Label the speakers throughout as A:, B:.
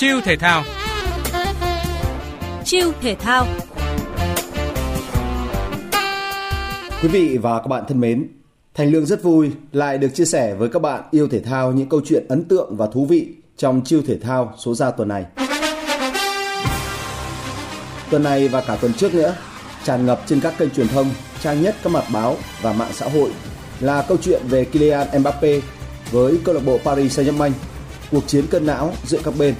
A: Chiêu thể thao
B: Chiêu thể thao
C: Quý vị và các bạn thân mến, Thành Lương rất vui lại được chia sẻ với các bạn yêu thể thao những câu chuyện ấn tượng và thú vị trong chiêu thể thao số ra tuần này. Tuần này và cả tuần trước nữa, tràn ngập trên các kênh truyền thông, trang nhất các mặt báo và mạng xã hội là câu chuyện về Kylian Mbappe với câu lạc bộ Paris Saint-Germain, cuộc chiến cân não giữa các bên.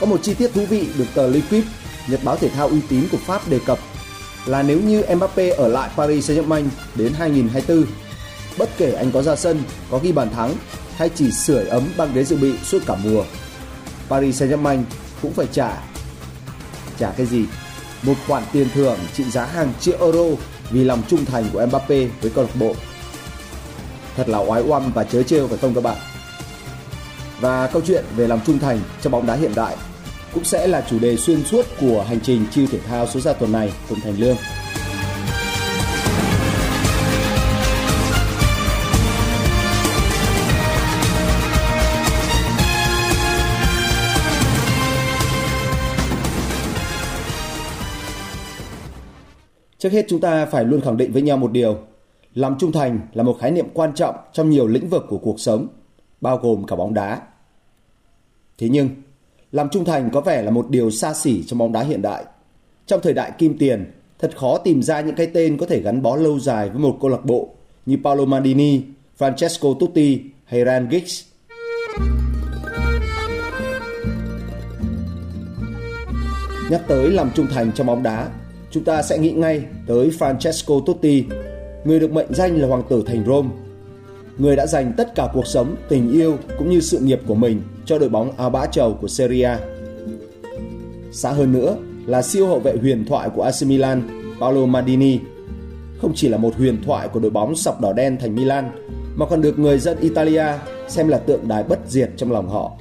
C: Có một chi tiết thú vị được tờ L'Equipe, nhật báo thể thao uy tín của Pháp đề cập là nếu như Mbappe ở lại Paris Saint-Germain đến 2024, bất kể anh có ra sân, có ghi bàn thắng hay chỉ sưởi ấm băng ghế dự bị suốt cả mùa, Paris Saint-Germain cũng phải trả. Trả cái gì? Một khoản tiền thưởng trị giá hàng triệu euro vì lòng trung thành của Mbappe với câu lạc bộ. Thật là oái oăm và chớ trêu phải không các bạn? Và câu chuyện về lòng trung thành trong bóng đá hiện đại cũng sẽ là chủ đề xuyên suốt của hành trình chiêu thể thao số ra tuần này cùng Thành Lương. Trước hết chúng ta phải luôn khẳng định với nhau một điều, lòng trung thành là một khái niệm quan trọng trong nhiều lĩnh vực của cuộc sống, bao gồm cả bóng đá. Thế nhưng, làm trung thành có vẻ là một điều xa xỉ trong bóng đá hiện đại. Trong thời đại kim tiền, thật khó tìm ra những cái tên có thể gắn bó lâu dài với một câu lạc bộ như Paolo Maldini, Francesco Totti hay Ryan Giggs. Nhắc tới làm trung thành trong bóng đá, chúng ta sẽ nghĩ ngay tới Francesco Totti, người được mệnh danh là hoàng tử thành Rome. Người đã dành tất cả cuộc sống, tình yêu cũng như sự nghiệp của mình cho đội bóng áo bã trầu của Serie A. Xa hơn nữa là siêu hậu vệ huyền thoại của AC Milan, Paolo Maldini, không chỉ là một huyền thoại của đội bóng sọc đỏ đen thành Milan, mà còn được người dân Italia xem là tượng đài bất diệt trong lòng họ.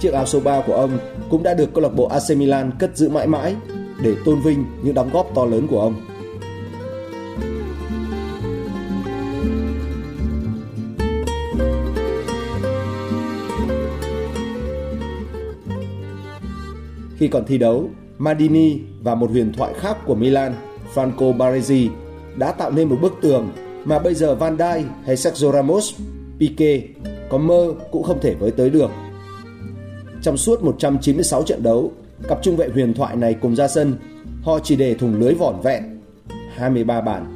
C: Chiếc áo số 3 của ông cũng đã được câu lạc bộ AC Milan cất giữ mãi mãi để tôn vinh những đóng góp to lớn của ông. Khi còn thi đấu, Madini và một huyền thoại khác của Milan, Franco Baresi, đã tạo nên một bức tường mà bây giờ Van Dijk hay Sergio Ramos, Pique có mơ cũng không thể với tới được. Trong suốt 196 trận đấu, cặp trung vệ huyền thoại này cùng ra sân, họ chỉ để thủng lưới vỏn vẹn 23 bàn.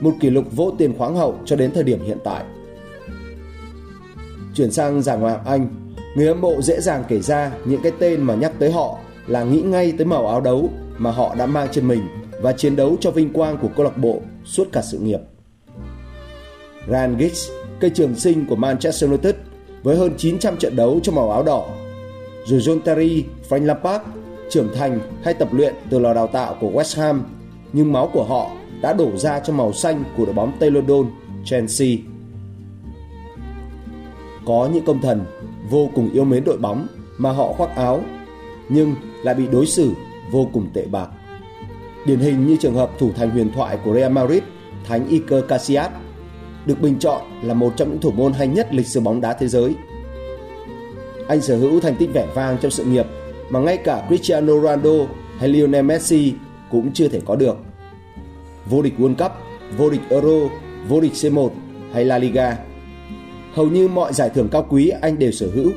C: Một kỷ lục vô tiền khoáng hậu cho đến thời điểm hiện tại. Chuyển sang giải ngoại hạng Anh, người hâm mộ dễ dàng kể ra những cái tên mà nhắc tới họ là nghĩ ngay tới màu áo đấu mà họ đã mang trên mình và chiến đấu cho vinh quang của câu lạc bộ suốt cả sự nghiệp. Ryan Giggs, cây trường sinh của Manchester United với hơn 900 trận đấu trong màu áo đỏ. Rồi John Terry, Frank Lampard, trưởng thành hay tập luyện từ lò đào tạo của West Ham, nhưng máu của họ đã đổ ra cho màu xanh của đội bóng Tây London, Chelsea. Có những công thần vô cùng yêu mến đội bóng mà họ khoác áo, nhưng lại bị đối xử vô cùng tệ bạc. Điển hình như trường hợp thủ thành huyền thoại của Real Madrid, Thánh Iker Casillas, được bình chọn là một trong những thủ môn hay nhất lịch sử bóng đá thế giới. Anh sở hữu thành tích vẻ vang trong sự nghiệp mà ngay cả Cristiano Ronaldo hay Lionel Messi cũng chưa thể có được. Vô địch World Cup, vô địch Euro, vô địch C1 hay La Liga. Hầu như mọi giải thưởng cao quý anh đều sở hữu,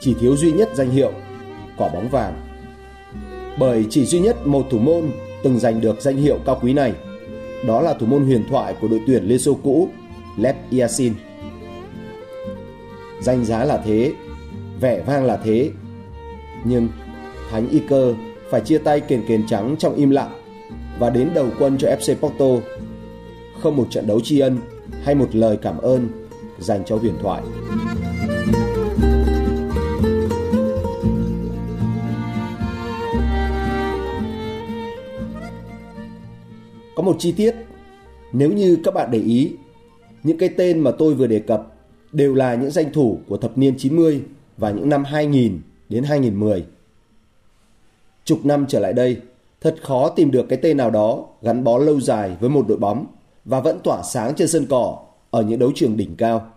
C: chỉ thiếu duy nhất danh hiệu quả bóng vàng. Bởi chỉ duy nhất một thủ môn từng giành được danh hiệu cao quý này, đó là thủ môn huyền thoại của đội tuyển Liên Xô cũ Lev Yashin. Danh giá là thế, vẻ vang là thế, nhưng Thánh Iker phải chia tay kền kền trắng trong im lặng và đến đầu quân cho FC Porto. Không một trận đấu tri ân hay một lời cảm ơn dành cho huyền thoại. Có một chi tiết, nếu như các bạn để ý, những cái tên mà tôi vừa đề cập đều là những danh thủ của thập niên 90 và những năm 2000 đến 2010. Chục năm trở lại đây, thật khó tìm được cái tên nào đó gắn bó lâu dài với một đội bóng và vẫn tỏa sáng trên sân cỏ ở những đấu trường đỉnh cao.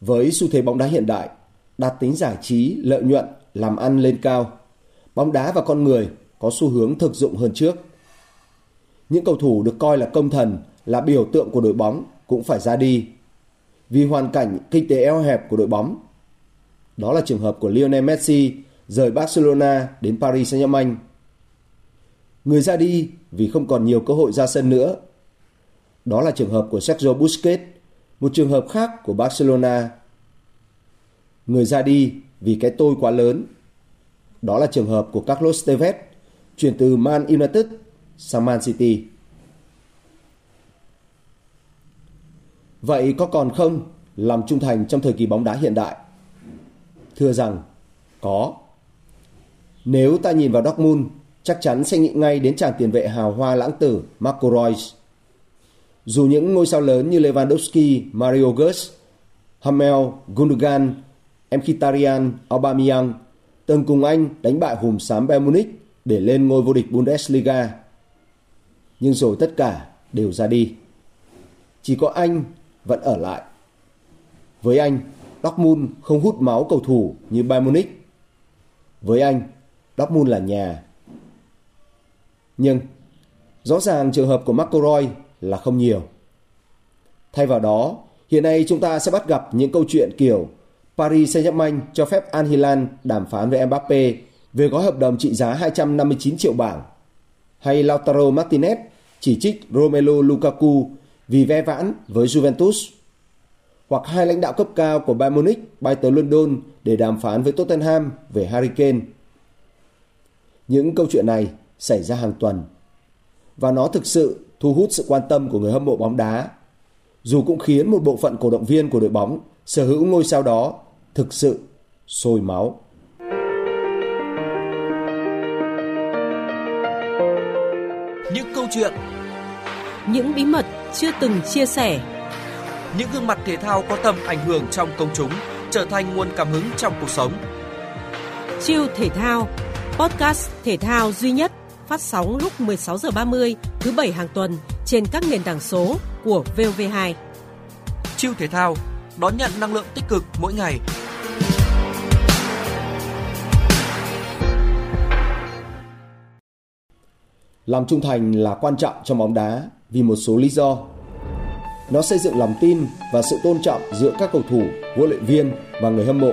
C: Với xu thế bóng đá hiện đại, đạt tính giải trí, lợi nhuận, làm ăn lên cao. Bóng đá và con người có xu hướng thực dụng hơn trước. Những cầu thủ được coi là công thần, là biểu tượng của đội bóng cũng phải ra đi. Vì hoàn cảnh kinh tế eo hẹp của đội bóng. Đó là trường hợp của Lionel Messi rời Barcelona đến Paris Saint-Germain. Người ra đi vì không còn nhiều cơ hội ra sân nữa. Đó là trường hợp của Sergio Busquets, một trường hợp khác của Barcelona. Người ra đi vì cái tôi quá lớn. Đó là trường hợp của Carlos Tevez, chuyển từ Man United sang Man City. Vậy có còn không làm trung thành trong thời kỳ bóng đá hiện đại? Thưa rằng, có. Nếu ta nhìn vào Dortmund, chắc chắn sẽ nghĩ ngay đến chàng tiền vệ hào hoa lãng tử Marco Reus. Dù những ngôi sao lớn như Lewandowski, Mario Götze, Hamel, Gundogan, Mkhitaryan, Aubameyang từng cùng anh đánh bại hùm xám Bayern Munich để lên ngôi vô địch Bundesliga. Nhưng rồi tất cả đều ra đi. Chỉ có anh vẫn ở lại. Với anh, Dortmund không hút máu cầu thủ như Bayern Munich. Với anh, Dortmund là nhà. Nhưng, rõ ràng trường hợp của Marco Roy là không nhiều. Thay vào đó, hiện nay chúng ta sẽ bắt gặp những câu chuyện kiểu Paris Saint-Germain cho phép Al Hilal đàm phán với Mbappe về gói hợp đồng trị giá 259 triệu bảng, hay Lautaro Martinez chỉ trích Romelu Lukaku vì ve vãn với Juventus, hoặc hai lãnh đạo cấp cao của Bayern Munich bay tới London để đàm phán với Tottenham về Harry Kane. Những câu chuyện này xảy ra hàng tuần và nó thực sự thu hút sự quan tâm của người hâm mộ bóng đá, dù cũng khiến một bộ phận cổ động viên của đội bóng sở hữu ngôi sao đó thực sự sôi máu.
A: Những câu chuyện
B: Những bí mật chưa từng chia sẻ.
A: Những gương mặt thể thao có tầm ảnh hưởng trong công chúng Trở thành nguồn cảm hứng trong cuộc sống.
B: Chiêu thể thao Podcast thể thao duy nhất phát sóng lúc 16 giờ 30 thứ bảy hàng tuần trên các nền tảng số của VOV2.
A: Chiêu thể thao đón nhận năng lượng tích cực mỗi ngày
C: Lòng trung thành là quan trọng trong bóng đá vì một số lý do. Nó xây dựng lòng tin và sự tôn trọng giữa các cầu thủ, huấn luyện viên và người hâm mộ.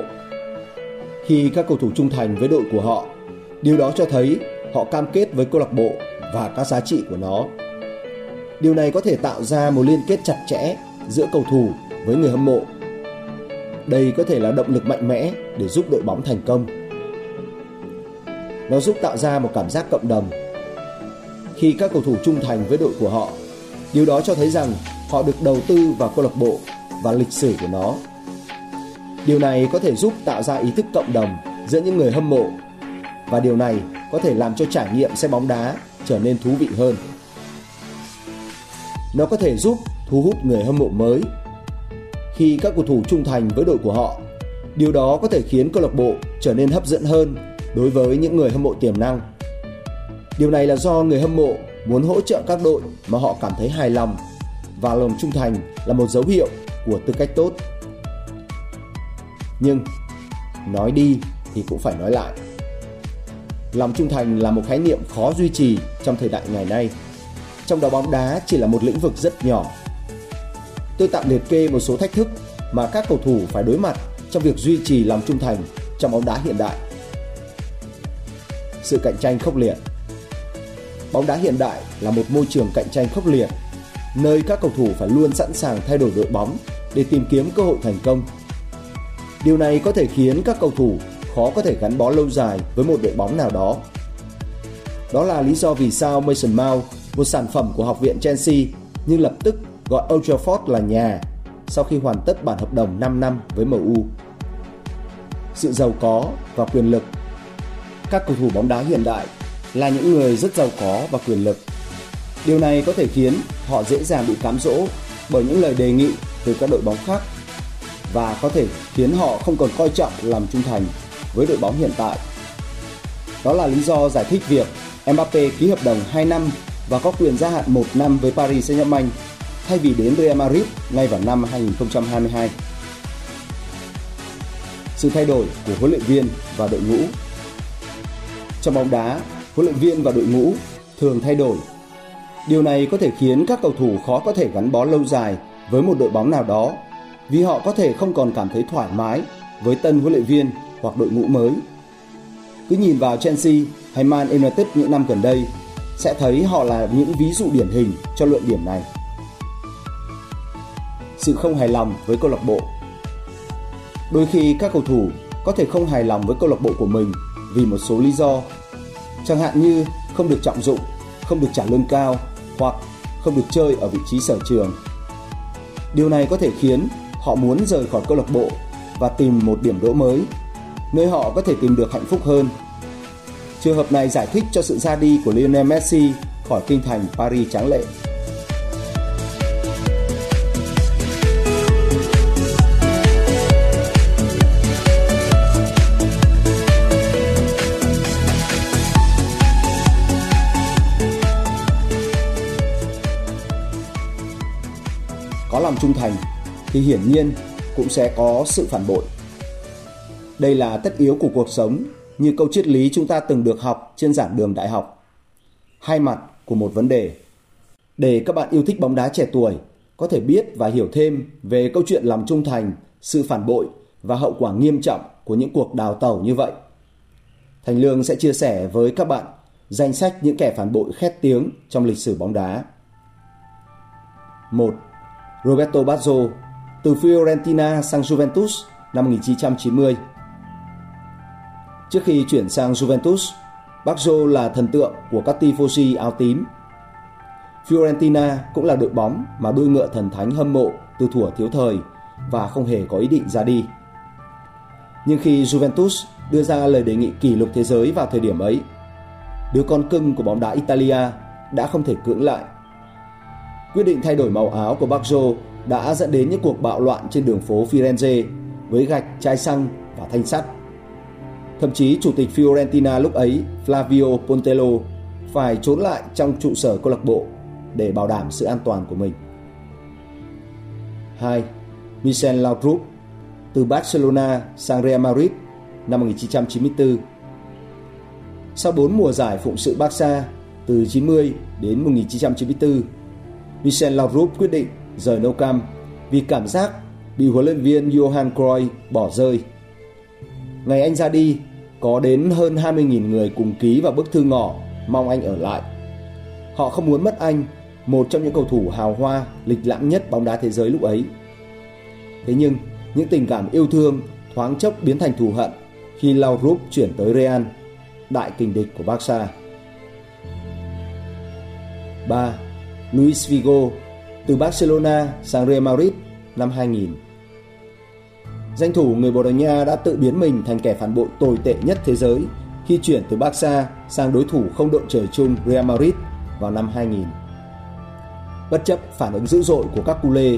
C: Khi các cầu thủ trung thành với đội của họ, điều đó cho thấy họ cam kết với câu lạc bộ và các giá trị của nó. Điều này có thể tạo ra một liên kết chặt chẽ giữa cầu thủ với người hâm mộ. Đây có thể là động lực mạnh mẽ để giúp đội bóng thành công. Nó giúp tạo ra một cảm giác cộng đồng khi các cầu thủ trung thành với đội của họ. Điều đó cho thấy rằng họ được đầu tư vào câu lạc bộ và lịch sử của nó. Điều này có thể giúp tạo ra ý thức cộng đồng giữa những người hâm mộ và điều này có thể làm cho trải nghiệm xem bóng đá trở nên thú vị hơn. Nó có thể giúp thu hút người hâm mộ mới. Khi các cầu thủ trung thành với đội của họ, điều đó có thể khiến câu lạc bộ trở nên hấp dẫn hơn đối với những người hâm mộ tiềm năng. Điều này là do người hâm mộ muốn hỗ trợ các đội mà họ cảm thấy hài lòng và lòng trung thành là một dấu hiệu của tư cách tốt. Nhưng nói đi thì cũng phải nói lại. Lòng trung thành là một khái niệm khó duy trì trong thời đại ngày nay. Trong đó bóng đá chỉ là một lĩnh vực rất nhỏ. Tôi tạm liệt kê một số thách thức mà các cầu thủ phải đối mặt trong việc duy trì lòng trung thành trong bóng đá hiện đại. Sự cạnh tranh khốc liệt Bóng đá hiện đại là một môi trường cạnh tranh khốc liệt, nơi các cầu thủ phải luôn sẵn sàng thay đổi đội bóng để tìm kiếm cơ hội thành công. Điều này có thể khiến các cầu thủ khó có thể gắn bó lâu dài với một đội bóng nào đó. Đó là lý do vì sao Mason Mount, một sản phẩm của học viện Chelsea, nhưng lập tức gọi Old Trafford là nhà sau khi hoàn tất bản hợp đồng 5 năm với MU. Sự giàu có và quyền lực Các cầu thủ bóng đá hiện đại là những người rất giàu có và quyền lực. Điều này có thể khiến họ dễ dàng bị cám dỗ bởi những lời đề nghị từ các đội bóng khác và có thể khiến họ không còn coi trọng làm trung thành với đội bóng hiện tại. Đó là lý do giải thích việc Mbappe ký hợp đồng 2 năm và có quyền gia hạn 1 năm với Paris Saint-Germain thay vì đến Real Madrid ngay vào năm 2022. sự thay đổi của huấn luyện viên và đội ngũ. Trong bóng đá, huấn luyện viên và đội ngũ thường thay đổi. Điều này có thể khiến các cầu thủ khó có thể gắn bó lâu dài với một đội bóng nào đó vì họ có thể không còn cảm thấy thoải mái với tân huấn luyện viên hoặc đội ngũ mới. Cứ nhìn vào Chelsea hay Man United những năm gần đây sẽ thấy họ là những ví dụ điển hình cho luận điểm này. Sự không hài lòng với câu lạc bộ Đôi khi các cầu thủ có thể không hài lòng với câu lạc bộ của mình vì một số lý do. Chẳng hạn như không được trọng dụng, không được trả lương cao hoặc không được chơi ở vị trí sở trường. Điều này có thể khiến họ muốn rời khỏi câu lạc bộ và tìm một điểm đỗ mới, nơi họ có thể tìm được hạnh phúc hơn. Trường hợp này giải thích cho sự ra đi của Lionel Messi khỏi kinh thành Paris tráng lệ. Có lòng trung thành thì hiển nhiên cũng sẽ có sự phản bội. Đây là tất yếu của cuộc sống như câu triết lý chúng ta từng được học trên giảng đường đại học. Hai mặt của một vấn đề. Để các bạn yêu thích bóng đá trẻ tuổi có thể biết và hiểu thêm về câu chuyện lòng trung thành, sự phản bội và hậu quả nghiêm trọng của những cuộc đào tẩu như vậy. Thành Lương sẽ chia sẻ với các bạn danh sách những kẻ phản bội khét tiếng trong lịch sử bóng đá. 1. Roberto Baggio từ Fiorentina sang Juventus năm 1990. Trước khi chuyển sang Juventus, Baggio là thần tượng của các tifosi áo tím. Fiorentina cũng là đội bóng mà đôi ngựa thần thánh hâm mộ từ thuở thiếu thời và không hề có ý định ra đi. Nhưng khi Juventus đưa ra lời đề nghị kỷ lục thế giới vào thời điểm ấy, đứa con cưng của bóng đá Italia đã không thể cưỡng lại. Quyết định thay đổi màu áo của Baggio đã dẫn đến những cuộc bạo loạn trên đường phố Firenze với gạch, chai xăng và thanh sắt. Thậm chí chủ tịch Fiorentina lúc ấy, Flavio Pontello, phải trốn lại trong trụ sở câu lạc bộ để bảo đảm sự an toàn của mình. 2. Michel Laudrup từ Barcelona sang Real Madrid năm 1994. Sau 4 mùa giải phụng sự Barca từ 90 đến 1994, Michel Laudrup quyết định rời Nou Camp vì cảm giác bị huấn luyện viên Johan Cruyff bỏ rơi. Ngày anh ra đi, có đến hơn 20.000 người cùng ký vào bức thư ngỏ mong anh ở lại. Họ không muốn mất anh, một trong những cầu thủ hào hoa, lịch lãm nhất bóng đá thế giới lúc ấy. Thế nhưng, những tình cảm yêu thương thoáng chốc biến thành thù hận khi Laudrup chuyển tới Real, đại kình địch của Barca. 3. Luis Figo từ Barcelona sang Real Madrid năm 2000. Danh thủ người Bồ Đào Nha đã tự biến mình thành kẻ phản bội tồi tệ nhất thế giới khi chuyển từ Barca sang đối thủ không đội trời chung Real Madrid vào năm 2000. Bất chấp phản ứng dữ dội của các culé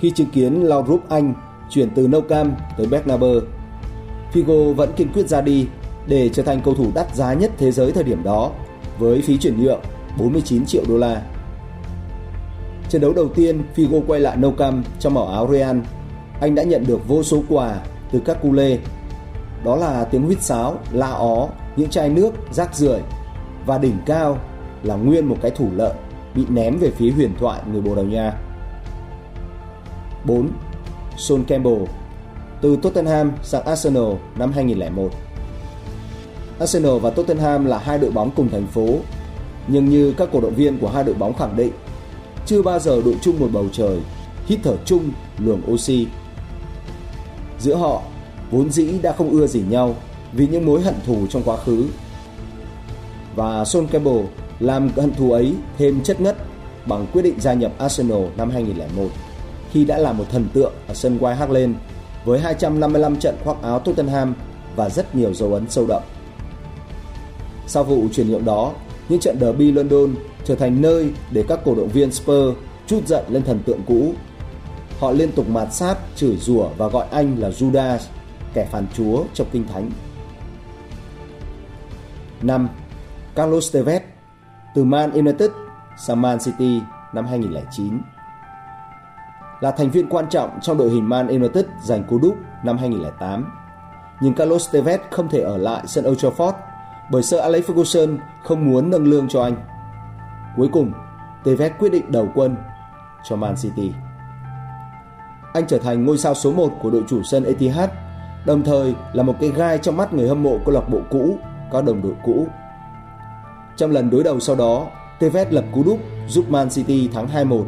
C: khi chứng kiến Laudrup Anh chuyển từ Nou Camp tới Bernabeu, Figo vẫn kiên quyết ra đi để trở thành cầu thủ đắt giá nhất thế giới thời điểm đó với phí chuyển nhượng 49 triệu đô la. Trận đấu đầu tiên Figo quay lại Nou Camp trong màu áo Real, anh đã nhận được vô số quà từ các culé. Đó là tiếng huýt sáo, la ó, những chai nước, rác rưởi và đỉnh cao là nguyên một cái thủ lợn bị ném về phía huyền thoại người Bồ Đào Nha. 4. Son Campbell từ Tottenham sang Arsenal năm 2001. Arsenal và Tottenham là hai đội bóng cùng thành phố, nhưng như các cổ động viên của hai đội bóng khẳng định, chưa bao giờ đội chung một bầu trời, hít thở chung luồng oxy. Giữa họ, vốn dĩ đã không ưa gì nhau vì những mối hận thù trong quá khứ. Và Son Campbell làm hận thù ấy thêm chất ngất bằng quyết định gia nhập Arsenal năm 2001 khi đã là một thần tượng ở sân White Hart Lane với 255 trận khoác áo Tottenham và rất nhiều dấu ấn sâu đậm. Sau vụ chuyển nhượng đó, những trận derby London trở thành nơi để các cổ động viên Spurs chút giận lên thần tượng cũ. Họ liên tục mạt sát, chửi rủa và gọi anh là Judas, kẻ phản chúa trong kinh thánh. 5. Carlos Tevez từ Man United sang Man City năm 2009. Là thành viên quan trọng trong đội hình Man United giành cú đúp năm 2008. nhưng Carlos Tevez không thể ở lại sân Old Trafford bởi Sir Alex Ferguson không muốn nâng lương cho anh. Cuối cùng, Tevez quyết định đầu quân cho Man City. Anh trở thành ngôi sao số 1 của đội chủ sân Etihad, đồng thời là một cái gai trong mắt người hâm mộ câu lạc bộ cũ, các đồng đội cũ. Trong lần đối đầu sau đó, Tevez lập cú đúp giúp Man City thắng 2-1.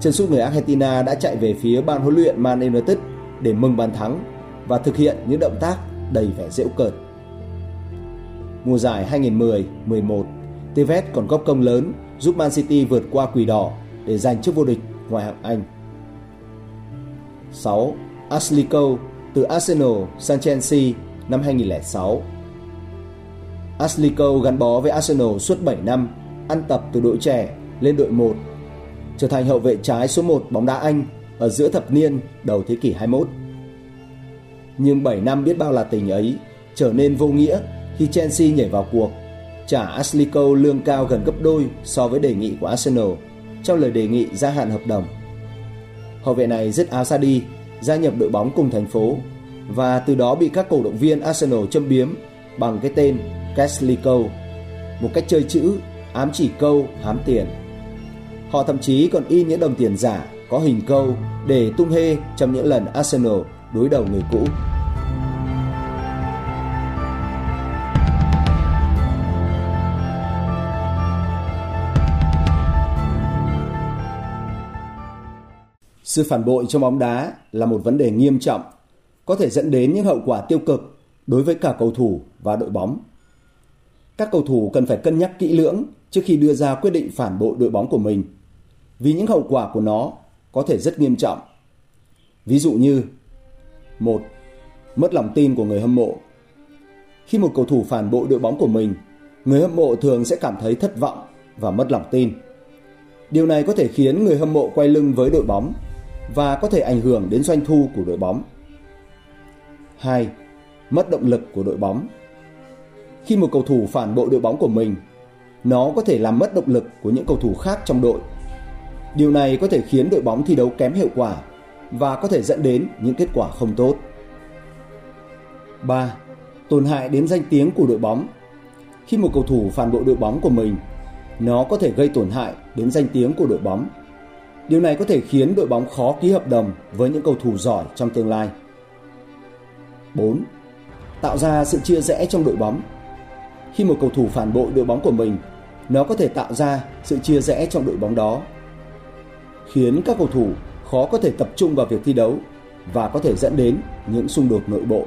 C: Chân sút người Argentina đã chạy về phía ban huấn luyện Man United để mừng bàn thắng và thực hiện những động tác đầy vẻ dễu cợt. Mùa giải 2010-11, Tevez còn góp công lớn giúp Man City vượt qua quỷ đỏ để giành chức vô địch ngoại hạng Anh. 6. Ashley Cole từ Arsenal sang Chelsea năm 2006 Ashley Cole gắn bó với Arsenal suốt 7 năm, ăn tập từ đội trẻ lên đội 1, trở thành hậu vệ trái số 1 bóng đá Anh ở giữa thập niên đầu thế kỷ 21. Nhưng 7 năm biết bao là tình ấy trở nên vô nghĩa khi Chelsea nhảy vào cuộc, trả Ashley Cole lương cao gần gấp đôi so với đề nghị của Arsenal trong lời đề nghị gia hạn hợp đồng. Hậu vệ này dứt áo ra đi, gia nhập đội bóng cùng thành phố và từ đó bị các cổ động viên Arsenal châm biếm bằng cái tên Cashley Cole, một cách chơi chữ ám chỉ câu hám tiền. Họ thậm chí còn in những đồng tiền giả có hình câu để tung hê trong những lần Arsenal đối đầu người cũ. Sự phản bội trong bóng đá là một vấn đề nghiêm trọng, có thể dẫn đến những hậu quả tiêu cực đối với cả cầu thủ và đội bóng. Các cầu thủ cần phải cân nhắc kỹ lưỡng trước khi đưa ra quyết định phản bội đội bóng của mình, vì những hậu quả của nó có thể rất nghiêm trọng. Ví dụ như một Mất lòng tin của người hâm mộ. Khi một cầu thủ phản bội đội bóng của mình, người hâm mộ thường sẽ cảm thấy thất vọng và mất lòng tin. Điều này có thể khiến người hâm mộ quay lưng với đội bóng và có thể ảnh hưởng đến doanh thu của đội bóng. 2. Mất động lực của đội bóng. Khi một cầu thủ phản bội đội bóng của mình, nó có thể làm mất động lực của những cầu thủ khác trong đội. Điều này có thể khiến đội bóng thi đấu kém hiệu quả và có thể dẫn đến những kết quả không tốt. 3. Tổn hại đến danh tiếng của đội bóng. Khi một cầu thủ phản bội đội bóng của mình, nó có thể gây tổn hại đến danh tiếng của đội bóng. Điều này có thể khiến đội bóng khó ký hợp đồng với những cầu thủ giỏi trong tương lai. 4. Tạo ra sự chia rẽ trong đội bóng. Khi một cầu thủ phản bội đội bóng của mình, nó có thể tạo ra sự chia rẽ trong đội bóng đó, khiến các cầu thủ khó có thể tập trung vào việc thi đấu và có thể dẫn đến những xung đột nội bộ.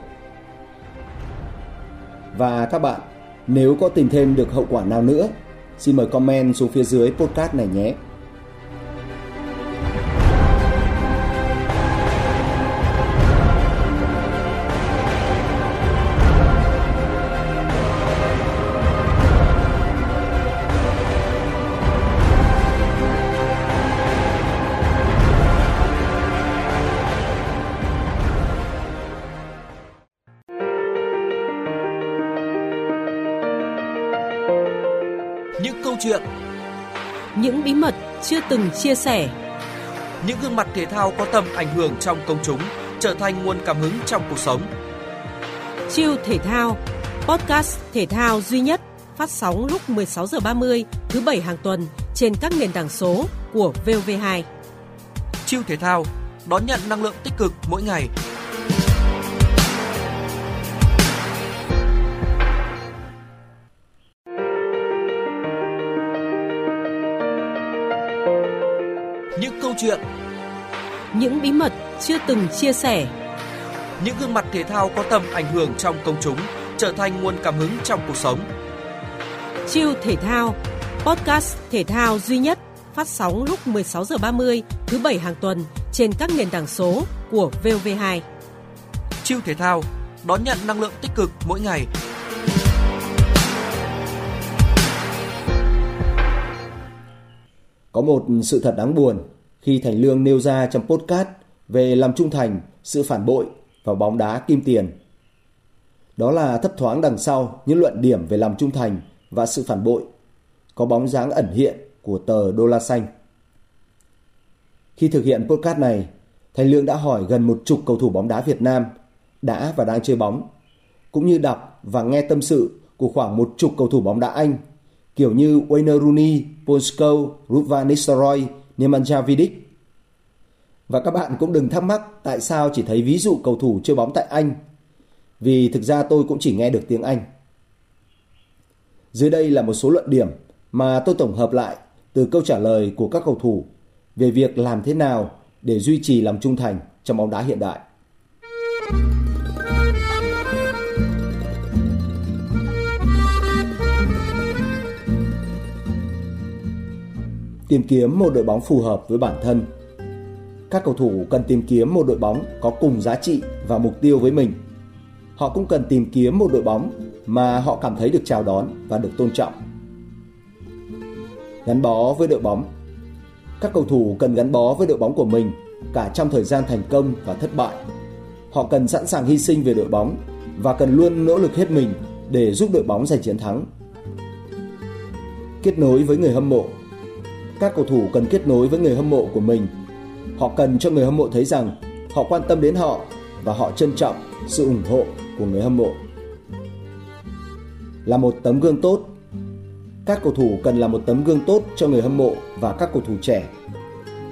C: Và các bạn, nếu có tìm thêm được hậu quả nào nữa, xin mời comment xuống phía dưới podcast này nhé.
A: Chuyện,
B: Những bí mật chưa từng chia sẻ,
A: những gương mặt thể thao có tầm ảnh hưởng trong công chúng trở thành nguồn cảm hứng trong cuộc sống.
B: Chiêu thể thao, podcast thể thao duy nhất phát sóng lúc 16 giờ 30 thứ bảy hàng tuần trên các nền tảng số của VOV2.
A: Chiêu thể thao đón nhận năng lượng tích cực mỗi ngày. Chuyện,
B: Những bí mật chưa từng chia sẻ,
A: những gương mặt thể thao có tầm ảnh hưởng trong công chúng trở thành nguồn cảm hứng trong cuộc sống.
B: Chiêu thể thao, podcast thể thao duy nhất phát sóng lúc 16 giờ 30 thứ bảy hàng tuần trên các nền tảng số của VOV2.
A: Chiêu thể thao đón nhận năng lượng tích cực mỗi ngày.
C: Có một sự thật đáng buồn khi Thành Lương nêu ra trong podcast về lòng trung thành, sự phản bội và bóng đá kim tiền. Đó là thấp thoáng đằng sau những luận điểm về lòng trung thành và sự phản bội, có bóng dáng ẩn hiện của tờ Đô la Xanh. Khi thực hiện podcast này, Thành Lương đã hỏi gần một chục cầu thủ bóng đá Việt Nam đã và đang chơi bóng cũng như đọc và nghe tâm sự của khoảng một chục cầu thủ bóng đá Anh kiểu như Wayne Rooney, Paul Scholes, Ruud van Nistelrooy, Nemanja Vidic. Và các bạn cũng đừng thắc mắc tại sao chỉ thấy ví dụ cầu thủ chơi bóng tại Anh. Vì thực ra tôi cũng chỉ nghe được tiếng Anh. Dưới đây là một số luận điểm mà tôi tổng hợp lại từ câu trả lời của các cầu thủ về việc làm thế nào để duy trì lòng trung thành trong bóng đá hiện đại. Tìm kiếm một đội bóng phù hợp với bản thân. Các cầu thủ cần tìm kiếm một đội bóng có cùng giá trị và mục tiêu với mình. Họ cũng cần tìm kiếm một đội bóng mà họ cảm thấy được chào đón và được tôn trọng. Gắn bó với đội bóng Các cầu thủ cần gắn bó với đội bóng của mình cả trong thời gian thành công và thất bại. Họ cần sẵn sàng hy sinh về đội bóng và cần luôn nỗ lực hết mình để giúp đội bóng giành chiến thắng. Kết nối với người hâm mộ các cầu thủ cần kết nối với người hâm mộ của mình. Họ cần cho người hâm mộ thấy rằng họ quan tâm đến họ và họ trân trọng sự ủng hộ của người hâm mộ. Là một tấm gương tốt các cầu thủ cần là một tấm gương tốt cho người hâm mộ và các cầu thủ trẻ.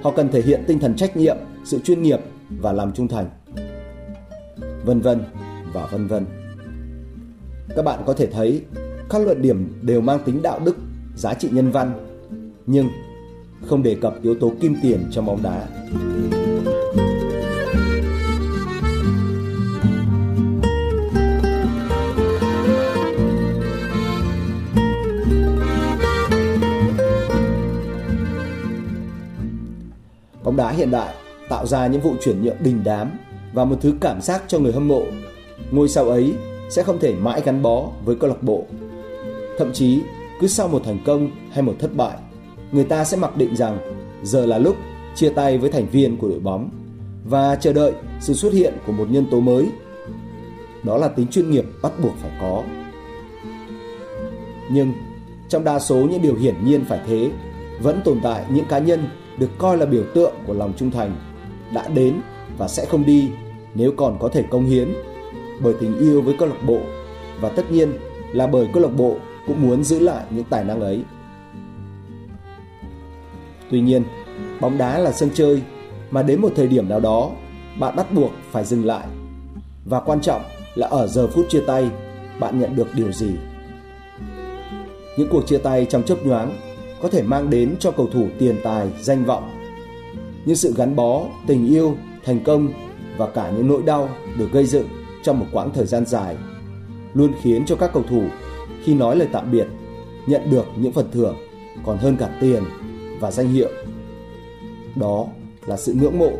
C: Họ cần thể hiện tinh thần trách nhiệm, sự chuyên nghiệp và làm trung thành. Vân vân và vân vân. Các bạn có thể thấy các luận điểm đều mang tính đạo đức, giá trị nhân văn, nhưng không đề cập yếu tố kim tiền trong bóng đá. bóng đá hiện đại tạo ra những vụ chuyển nhượng đình đám và một thứ cảm giác cho người hâm mộ. Ngôi sao ấy sẽ không thể mãi gắn bó với câu lạc bộ. Thậm chí, cứ sau một thành công hay một thất bại, người ta sẽ mặc định rằng giờ là lúc chia tay với thành viên của đội bóng và chờ đợi sự xuất hiện của một nhân tố mới. Đó là tính chuyên nghiệp bắt buộc phải có. Nhưng trong đa số những điều hiển nhiên phải thế, vẫn tồn tại những cá nhân được coi là biểu tượng của lòng trung thành đã đến và sẽ không đi nếu còn có thể công hiến bởi tình yêu với câu lạc bộ và tất nhiên là bởi câu lạc bộ cũng muốn giữ lại những tài năng ấy. Tuy nhiên, bóng đá là sân chơi mà đến một thời điểm nào đó bạn bắt buộc phải dừng lại. Và quan trọng là ở giờ phút chia tay, bạn nhận được điều gì? Những cuộc chia tay trong chớp nhoáng có thể mang đến cho cầu thủ tiền tài, danh vọng. những sự gắn bó, tình yêu, thành công và cả những nỗi đau được gây dựng trong một quãng thời gian dài luôn khiến cho các cầu thủ khi nói lời tạm biệt nhận được những phần thưởng còn hơn cả tiền và danh hiệu. Đó là sự ngưỡng mộ,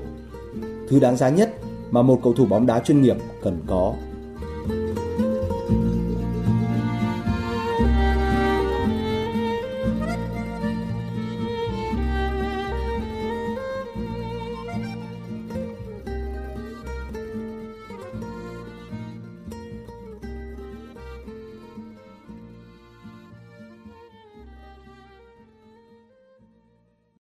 C: thứ đáng giá nhất mà một cầu thủ bóng đá chuyên nghiệp cần có.